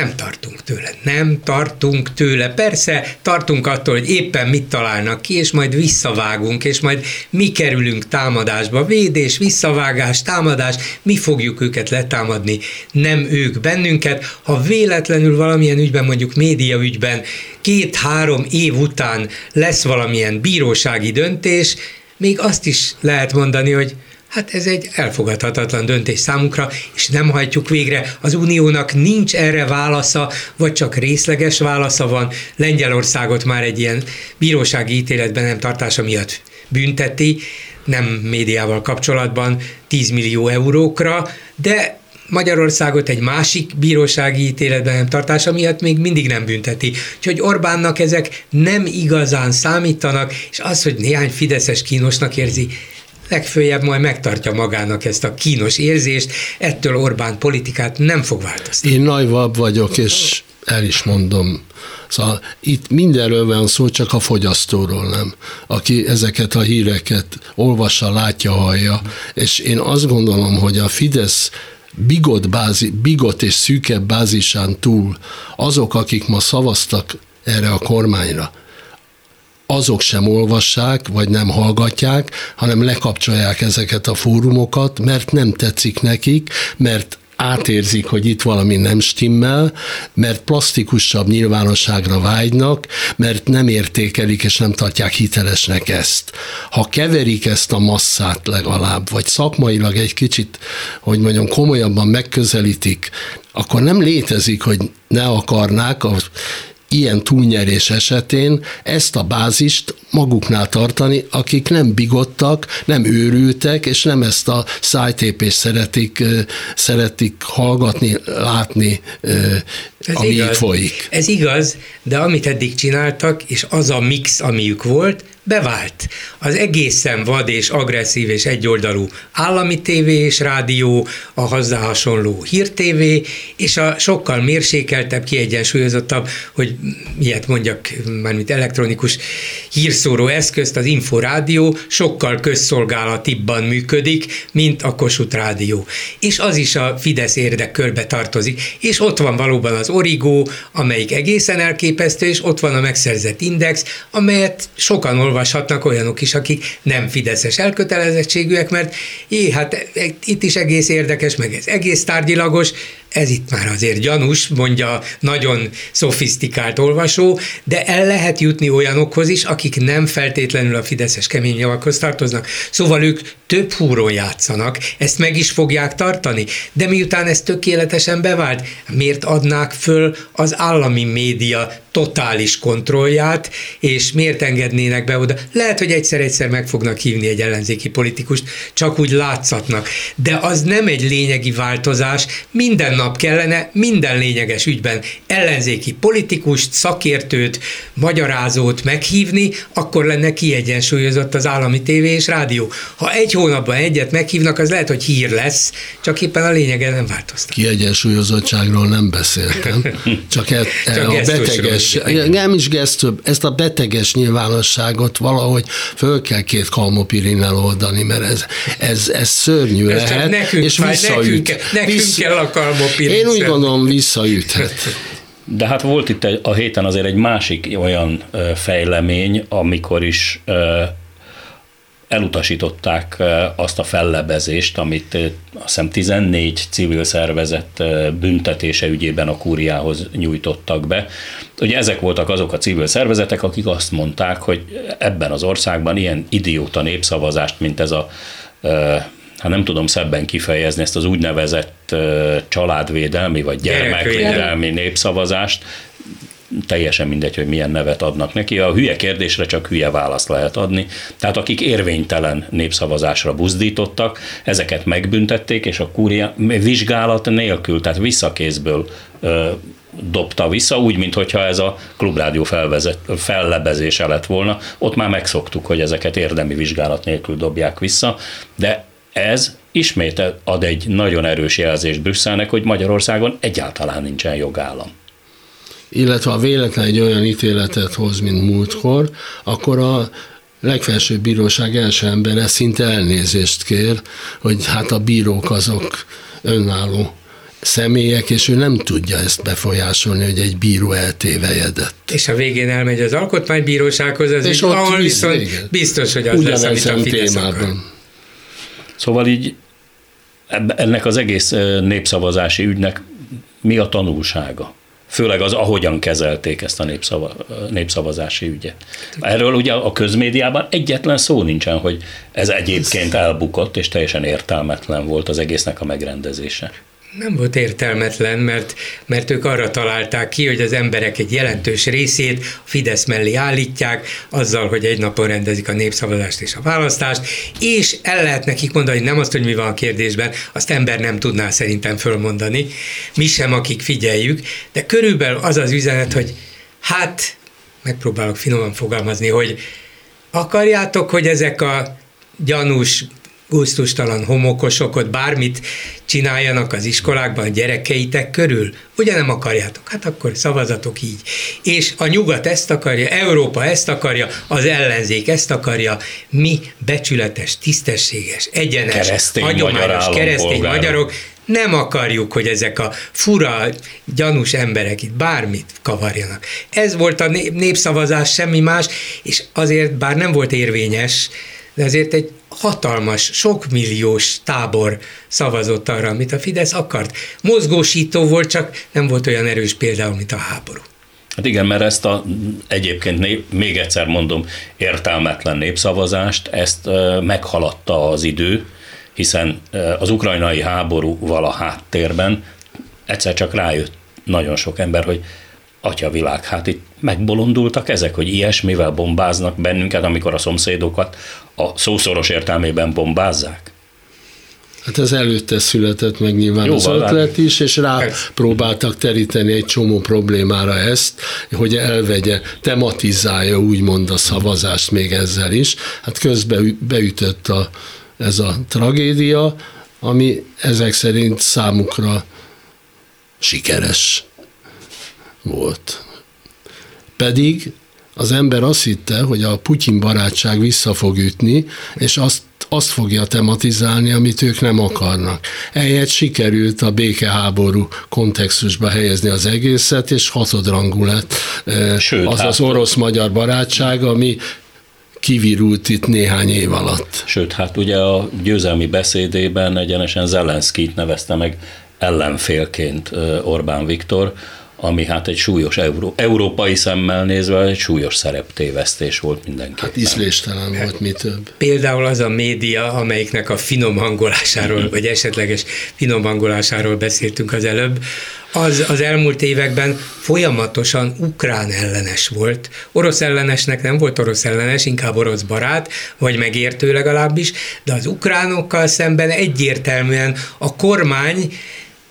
nem tartunk tőle. Nem tartunk tőle. Persze tartunk attól, hogy éppen mit találnak ki, és majd visszavágunk, és majd mi kerülünk támadásba. Védés, visszavágás, támadás, mi fogjuk őket letámadni, nem ők bennünket. Ha véletlenül valamilyen ügyben, mondjuk média ügyben két-három év után lesz valamilyen bírósági döntés, még azt is lehet mondani, hogy Hát ez egy elfogadhatatlan döntés számunkra, és nem hajtjuk végre. Az uniónak nincs erre válasza, vagy csak részleges válasza van. Lengyelországot már egy ilyen bírósági ítéletben nem tartása miatt bünteti, nem médiával kapcsolatban 10 millió eurókra, de Magyarországot egy másik bírósági ítéletben nem tartása miatt még mindig nem bünteti. Úgyhogy Orbánnak ezek nem igazán számítanak, és az, hogy néhány fideszes kínosnak érzi, legfőjebb majd megtartja magának ezt a kínos érzést, ettől Orbán politikát nem fog változtatni. Én nagyvabb vagyok, és el is mondom, Szóval itt mindenről van szó, csak a fogyasztóról nem, aki ezeket a híreket olvassa, látja, hallja, és én azt gondolom, hogy a Fidesz bigot, bázi, bigot és szűkebb bázisán túl azok, akik ma szavaztak erre a kormányra, azok sem olvassák, vagy nem hallgatják, hanem lekapcsolják ezeket a fórumokat, mert nem tetszik nekik, mert átérzik, hogy itt valami nem stimmel, mert plastikusabb nyilvánosságra vágynak, mert nem értékelik és nem tartják hitelesnek ezt. Ha keverik ezt a masszát legalább, vagy szakmailag egy kicsit, hogy mondjam, komolyabban megközelítik, akkor nem létezik, hogy ne akarnák a ilyen túlnyerés esetén ezt a bázist maguknál tartani, akik nem bigottak, nem őrültek, és nem ezt a szájtépést szeretik, szeretik hallgatni, látni, ez ami igaz. itt folyik. Ez igaz, de amit eddig csináltak, és az a mix, amiük volt, bevált. Az egészen vad és agresszív és egyoldalú állami tévé és rádió, a hozzá hasonló hírtévé, és a sokkal mérsékeltebb, kiegyensúlyozottabb, hogy miért mondjak, mármint elektronikus hírszóró eszközt, az Inforádió sokkal közszolgálatibban működik, mint a Kossuth Rádió. És az is a Fidesz érdekkörbe tartozik. És ott van valóban az Origo, amelyik egészen elképesztő, és ott van a megszerzett index, amelyet sokan olvashatnak olyanok is, akik nem fideszes elkötelezettségűek, mert jé, hát itt is egész érdekes, meg ez egész tárgyilagos, ez itt már azért gyanús, mondja nagyon szofisztikált olvasó, de el lehet jutni olyanokhoz is, akik nem feltétlenül a fideszes kemény javakhoz tartoznak. Szóval ők több húron játszanak, ezt meg is fogják tartani, de miután ez tökéletesen bevált, miért adnák föl az állami média totális kontrollját, és miért engednének be oda. Lehet, hogy egyszer-egyszer meg fognak hívni egy ellenzéki politikust, csak úgy látszatnak. De az nem egy lényegi változás, minden nap kellene minden lényeges ügyben ellenzéki politikust, szakértőt, magyarázót meghívni, akkor lenne kiegyensúlyozott az állami tévé és rádió. Ha egy hónapban egyet meghívnak, az lehet, hogy hír lesz, csak éppen a lényege nem változtat. Kiegyensúlyozottságról nem beszéltem, csak, e, e csak a beteges, nem is gesztőbb, ezt a beteges nyilvánosságot valahogy föl kell két kalmopirinnel oldani, mert ez, ez, ez szörnyű ez lehet, nekünk és visszaüt. Nekünk, nekünk Vissz, kell a kalmopirin. Én úgy gondolom, visszaüthet. De hát volt itt a héten azért egy másik olyan fejlemény, amikor is elutasították azt a fellebezést, amit azt hiszem 14 civil szervezet büntetése ügyében a kúriához nyújtottak be. Ugye ezek voltak azok a civil szervezetek, akik azt mondták, hogy ebben az országban ilyen idióta népszavazást, mint ez a hát nem tudom szebben kifejezni ezt az úgynevezett családvédelmi vagy gyermekvédelmi népszavazást, teljesen mindegy, hogy milyen nevet adnak neki. A hülye kérdésre csak hülye választ lehet adni. Tehát akik érvénytelen népszavazásra buzdítottak, ezeket megbüntették, és a kúria vizsgálat nélkül, tehát visszakézből ö, dobta vissza, úgy, mintha ez a klubrádió felvezet, fellebezése lett volna. Ott már megszoktuk, hogy ezeket érdemi vizsgálat nélkül dobják vissza, de ez ismét ad egy nagyon erős jelzést Brüsszelnek, hogy Magyarországon egyáltalán nincsen jogállam illetve ha véletlen egy olyan ítéletet hoz, mint múltkor, akkor a legfelsőbb bíróság első embere szinte elnézést kér, hogy hát a bírók azok önálló személyek, és ő nem tudja ezt befolyásolni, hogy egy bíró eltévejedett. És a végén elmegy az alkotmánybírósághoz, az és így, ott ahol viszont végén. biztos, hogy az Ugyanezen lesz, amit a Fidesz témában. Akar. Szóval így ennek az egész népszavazási ügynek mi a tanulsága? Főleg az, ahogyan kezelték ezt a népszava, népszavazási ügyet. Erről ugye a közmédiában egyetlen szó nincsen, hogy ez egyébként elbukott, és teljesen értelmetlen volt az egésznek a megrendezése nem volt értelmetlen, mert, mert ők arra találták ki, hogy az emberek egy jelentős részét a Fidesz mellé állítják, azzal, hogy egy napon rendezik a népszavazást és a választást, és el lehet nekik mondani, nem azt, hogy mi van a kérdésben, azt ember nem tudná szerintem fölmondani, mi sem, akik figyeljük, de körülbelül az az üzenet, hogy hát, megpróbálok finoman fogalmazni, hogy akarjátok, hogy ezek a gyanús gusztustalan homokosok ott bármit csináljanak az iskolákban a gyerekeitek körül? Ugye nem akarjátok? Hát akkor szavazatok így. És a nyugat ezt akarja, Európa ezt akarja, az ellenzék ezt akarja, mi becsületes, tisztességes, egyenes, keresztény hagyományos keresztény magyarok nem akarjuk, hogy ezek a fura, gyanús emberek itt bármit kavarjanak. Ez volt a népszavazás, semmi más, és azért, bár nem volt érvényes, de azért egy hatalmas, sokmilliós tábor szavazott arra, amit a Fidesz akart. Mozgósító volt, csak nem volt olyan erős például, mint a háború. Hát igen, mert ezt a egyébként nép, még egyszer mondom, értelmetlen népszavazást, ezt meghaladta az idő, hiszen az ukrajnai háborúval a háttérben egyszer csak rájött nagyon sok ember, hogy atya világ, hát itt megbolondultak ezek, hogy ilyesmivel bombáznak bennünket, amikor a szomszédokat a szószoros értelmében bombázzák? Hát ez előtte született meg nyilván Jó, az ötlet is, és rá próbáltak teríteni egy csomó problémára ezt, hogy elvegye, tematizálja úgymond a szavazást még ezzel is. Hát közben beütött a, ez a tragédia, ami ezek szerint számukra sikeres volt. Pedig az ember azt hitte, hogy a Putyin barátság vissza fog ütni, és azt azt fogja tematizálni, amit ők nem akarnak. Ehelyett sikerült a békeháború kontextusba helyezni az egészet, és hatodrangú lett Sőt, az hát, az orosz-magyar barátság, ami kivirult itt néhány év alatt. Sőt, hát ugye a győzelmi beszédében egyenesen Zelenszkit nevezte meg ellenfélként Orbán Viktor, ami hát egy súlyos euró, európai szemmel nézve egy súlyos szereptévesztés volt mindenki. Hát ízléstelen volt mi több. Például az a média, amelyiknek a finom hangolásáról, vagy esetleges finom hangolásáról beszéltünk az előbb, az az elmúlt években folyamatosan ukrán ellenes volt. Orosz ellenesnek nem volt orosz ellenes, inkább orosz barát, vagy megértő legalábbis, de az ukránokkal szemben egyértelműen a kormány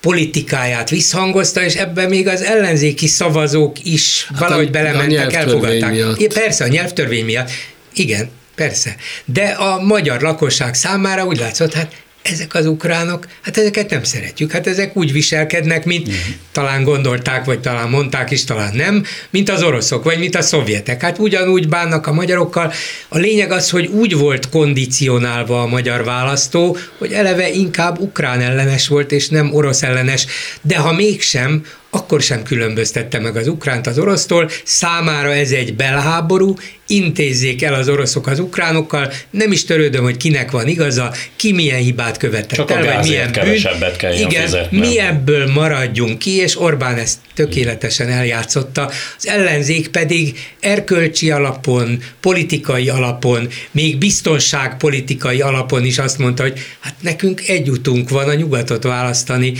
politikáját visszhangozta, és ebben még az ellenzéki szavazók is hát valahogy a, belementek, a elfogadták. Miatt. Persze, a nyelvtörvény miatt. Igen, persze. De a magyar lakosság számára úgy látszott, hát ezek az ukránok, hát ezeket nem szeretjük, hát ezek úgy viselkednek, mint uh-huh. talán gondolták, vagy talán mondták is, talán nem, mint az oroszok, vagy mint a szovjetek. Hát ugyanúgy bánnak a magyarokkal. A lényeg az, hogy úgy volt kondicionálva a magyar választó, hogy eleve inkább ukrán ellenes volt, és nem orosz ellenes, de ha mégsem, akkor sem különböztette meg az ukránt az orosztól, számára ez egy belháború, intézzék el az oroszok az ukránokkal, nem is törődöm, hogy kinek van igaza, ki milyen hibát követett Csak el, vagy milyen kevesebbet kell Igen, fizetni. mi ebből maradjunk ki, és Orbán ezt tökéletesen eljátszotta, az ellenzék pedig erkölcsi alapon, politikai alapon, még biztonságpolitikai alapon is azt mondta, hogy hát nekünk egy utunk van a nyugatot választani,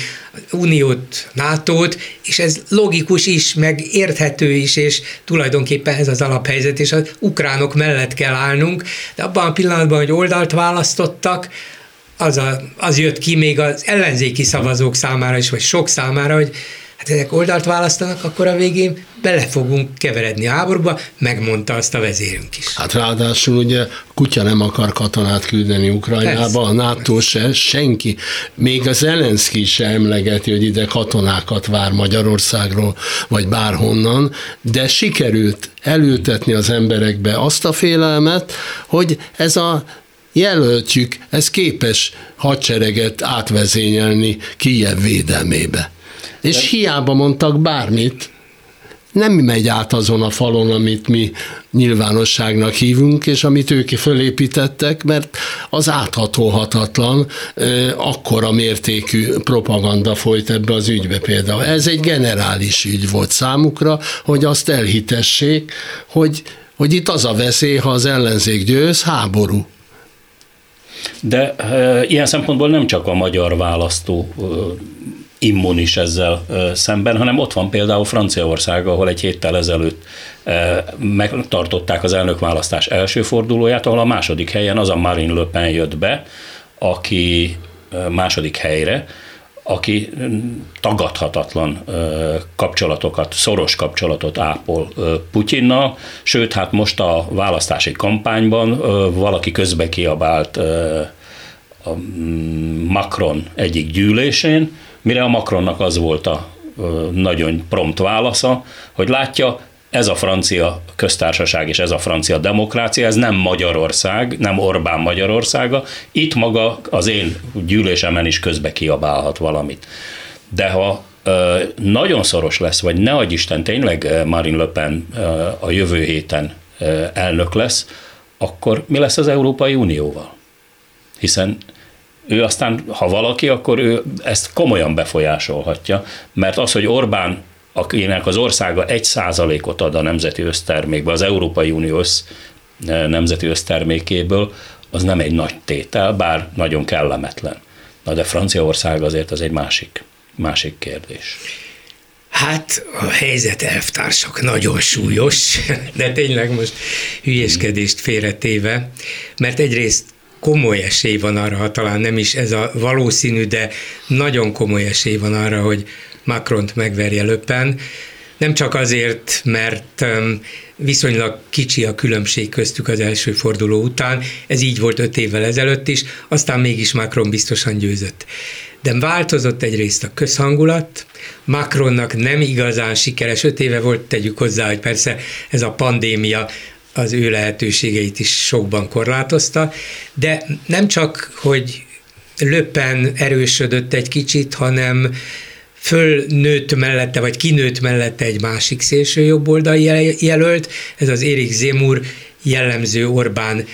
Uniót, NATO-t, és ez logikus is, meg érthető is, és tulajdonképpen ez az alaphelyzet, és az ukránok mellett kell állnunk, de abban a pillanatban, hogy oldalt választottak, az, a, az jött ki még az ellenzéki szavazók számára is, vagy sok számára, hogy hát ezek oldalt választanak, akkor a végén bele fogunk keveredni a háborúba, megmondta azt a vezérünk is. Hát ráadásul ugye kutya nem akar katonát küldeni Ukrajnába, Persze. a NATO se, senki, még az Zelenszky se emlegeti, hogy ide katonákat vár Magyarországról, vagy bárhonnan, de sikerült elültetni az emberekbe azt a félelmet, hogy ez a jelöltjük, ez képes hadsereget átvezényelni Kijev védelmébe. És De... hiába mondtak bármit, nem megy át azon a falon, amit mi nyilvánosságnak hívunk, és amit ők fölépítettek, mert az áthatolhatatlan, akkora mértékű propaganda folyt ebbe az ügybe például. Ez egy generális ügy volt számukra, hogy azt elhitessék, hogy, hogy itt az a veszély, ha az ellenzék győz, háború. De e, ilyen szempontból nem csak a magyar választó immunis ezzel szemben, hanem ott van például Franciaország, ahol egy héttel ezelőtt megtartották az elnökválasztás első fordulóját, ahol a második helyen az a Marine Le Pen jött be, aki második helyre, aki tagadhatatlan kapcsolatokat, szoros kapcsolatot ápol Putyinnal, sőt, hát most a választási kampányban valaki közbe kiabált a mm, Macron egyik gyűlésén, Mire a Macronnak az volt a nagyon prompt válasza, hogy látja, ez a francia köztársaság és ez a francia demokrácia, ez nem Magyarország, nem Orbán Magyarországa, itt maga az én gyűlésemen is közbe kiabálhat valamit. De ha nagyon szoros lesz, vagy ne adj Isten, tényleg Marine Le Pen a jövő héten elnök lesz, akkor mi lesz az Európai Unióval? Hiszen ő aztán, ha valaki, akkor ő ezt komolyan befolyásolhatja, mert az, hogy Orbán akinek az országa egy százalékot ad a nemzeti össztermékbe, az Európai Unió össz, nemzeti össztermékéből, az nem egy nagy tétel, bár nagyon kellemetlen. Na de Franciaország azért az egy másik, másik kérdés. Hát a helyzet elvtársak nagyon súlyos, de tényleg most hülyéskedést félretéve, mert egyrészt komoly esély van arra, ha talán nem is ez a valószínű, de nagyon komoly esély van arra, hogy Macron-t megverje löppen. Nem csak azért, mert viszonylag kicsi a különbség köztük az első forduló után, ez így volt öt évvel ezelőtt is, aztán mégis Macron biztosan győzött. De változott egyrészt a közhangulat, Macronnak nem igazán sikeres, öt éve volt, tegyük hozzá, hogy persze ez a pandémia az ő lehetőségeit is sokban korlátozta, de nem csak, hogy Löppen erősödött egy kicsit, hanem fölnőtt mellette, vagy kinőtt mellette egy másik szélső jobboldali jelölt, ez az Erik Zemur jellemző Orbán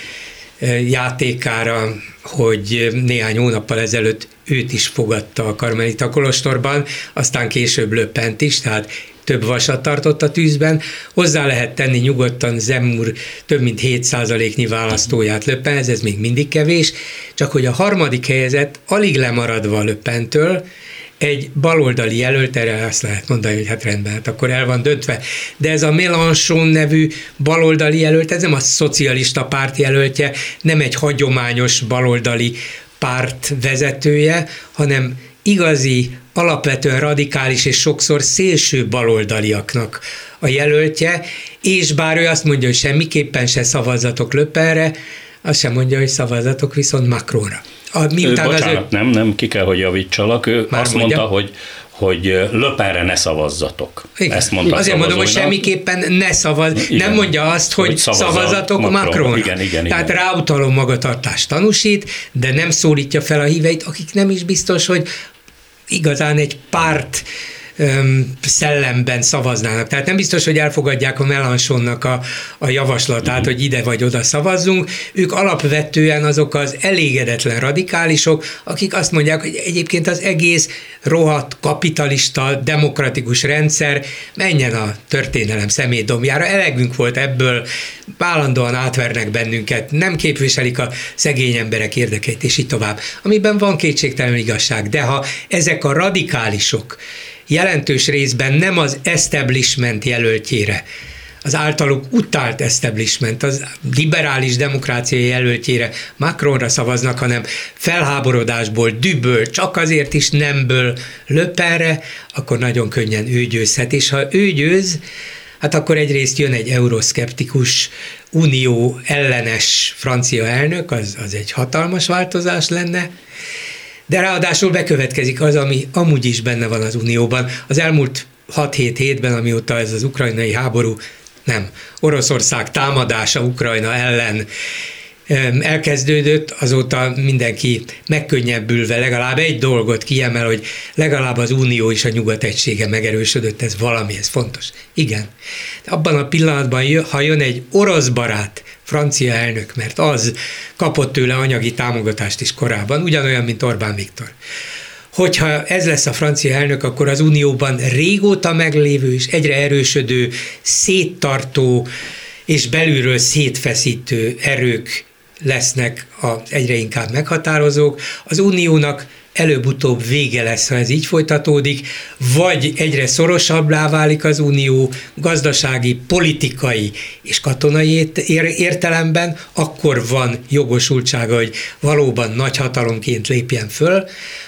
játékára, hogy néhány hónappal ezelőtt őt is fogadta a Karmelita Kolostorban, aztán később löppent is, tehát több vasat tartott a tűzben. Hozzá lehet tenni nyugodtan Zemmur több mint 7%-nyi választóját Löppenhez, ez még mindig kevés, csak hogy a harmadik helyezett alig lemaradva Löppentől, egy baloldali jelölt, erre azt lehet mondani, hogy hát rendben, hát akkor el van döntve. De ez a Mélenchon nevű baloldali jelölt, ez nem a szocialista párt jelöltje, nem egy hagyományos baloldali párt vezetője, hanem igazi, alapvetően radikális és sokszor szélső baloldaliaknak a jelöltje, és bár ő azt mondja, hogy semmiképpen se szavazatok Löpenre, azt sem mondja, hogy szavazatok viszont Macronra. A, ő, bocsánat, az ő... nem, nem, ki kell, hogy javítsalak. Ő Már azt mondja? mondta, hogy hogy löpenre ne szavazzatok. Igen. Ezt mondta Azért mondom, hogy semmiképpen ne szavaz. Igen. Nem mondja azt, hogy, hogy szavazatok Macron. Macronra. Igen, igen, Tehát igen. ráutaló magatartást tanúsít, de nem szólítja fel a híveit, akik nem is biztos, hogy igazán egy párt szellemben szavaznának. Tehát nem biztos, hogy elfogadják a Melanchonnak a, a javaslatát, hogy ide vagy oda szavazzunk. Ők alapvetően azok az elégedetlen radikálisok, akik azt mondják, hogy egyébként az egész rohadt kapitalista, demokratikus rendszer menjen a történelem szemétdomjára. Elegünk volt ebből, állandóan átvernek bennünket, nem képviselik a szegény emberek érdekeit, és így tovább. Amiben van kétségtelen igazság, de ha ezek a radikálisok jelentős részben nem az establishment jelöltjére, az általuk utált establishment, az liberális demokrácia jelöltjére Macronra szavaznak, hanem felháborodásból, düböl, csak azért is nemből löperre, akkor nagyon könnyen ő győzhet. És ha ő győz, hát akkor egyrészt jön egy euroszkeptikus, unió ellenes francia elnök, az, az egy hatalmas változás lenne, de ráadásul bekövetkezik az, ami amúgy is benne van az Unióban. Az elmúlt 6-7 hétben, amióta ez az ukrajnai háború, nem, Oroszország támadása Ukrajna ellen elkezdődött, azóta mindenki megkönnyebbülve legalább egy dolgot kiemel, hogy legalább az Unió és a nyugat egysége megerősödött, ez valami, ez fontos. Igen. De abban a pillanatban, ha jön egy orosz barát, francia elnök, mert az kapott tőle anyagi támogatást is korábban, ugyanolyan, mint Orbán Viktor. Hogyha ez lesz a francia elnök, akkor az Unióban régóta meglévő és egyre erősödő, széttartó és belülről szétfeszítő erők lesznek az egyre inkább meghatározók. Az uniónak előbb-utóbb vége lesz, ha ez így folytatódik, vagy egyre szorosabbá válik az unió gazdasági, politikai és katonai értelemben, akkor van jogosultsága, hogy valóban nagy hatalomként lépjen föl,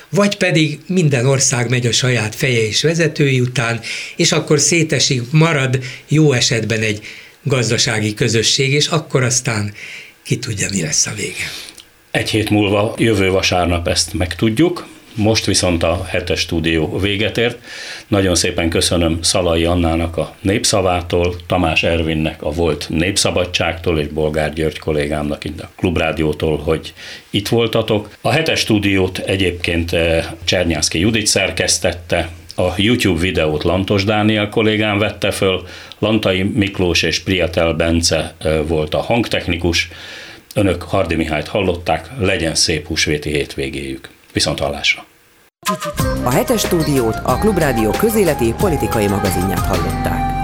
vagy pedig minden ország megy a saját feje és vezetői után, és akkor szétesik, marad jó esetben egy gazdasági közösség, és akkor aztán ki tudja, mi lesz a vége. Egy hét múlva, jövő vasárnap ezt megtudjuk, most viszont a hetes stúdió véget ért. Nagyon szépen köszönöm Szalai Annának a népszavától, Tamás Ervinnek a volt Népszabadságtól és Bolgár György kollégámnak itt a Klubrádiótól, hogy itt voltatok. A hetes stúdiót egyébként eh, Csernyászki Judit szerkesztette, a YouTube videót Lantos Dániel kollégám vette föl, Lantai Miklós és Priatel Bence volt a hangtechnikus, önök Hardi Mihályt hallották, legyen szép húsvéti hétvégéjük. Viszont hallásra! A hetes stúdiót a Klubrádió közéleti politikai magazinját hallották.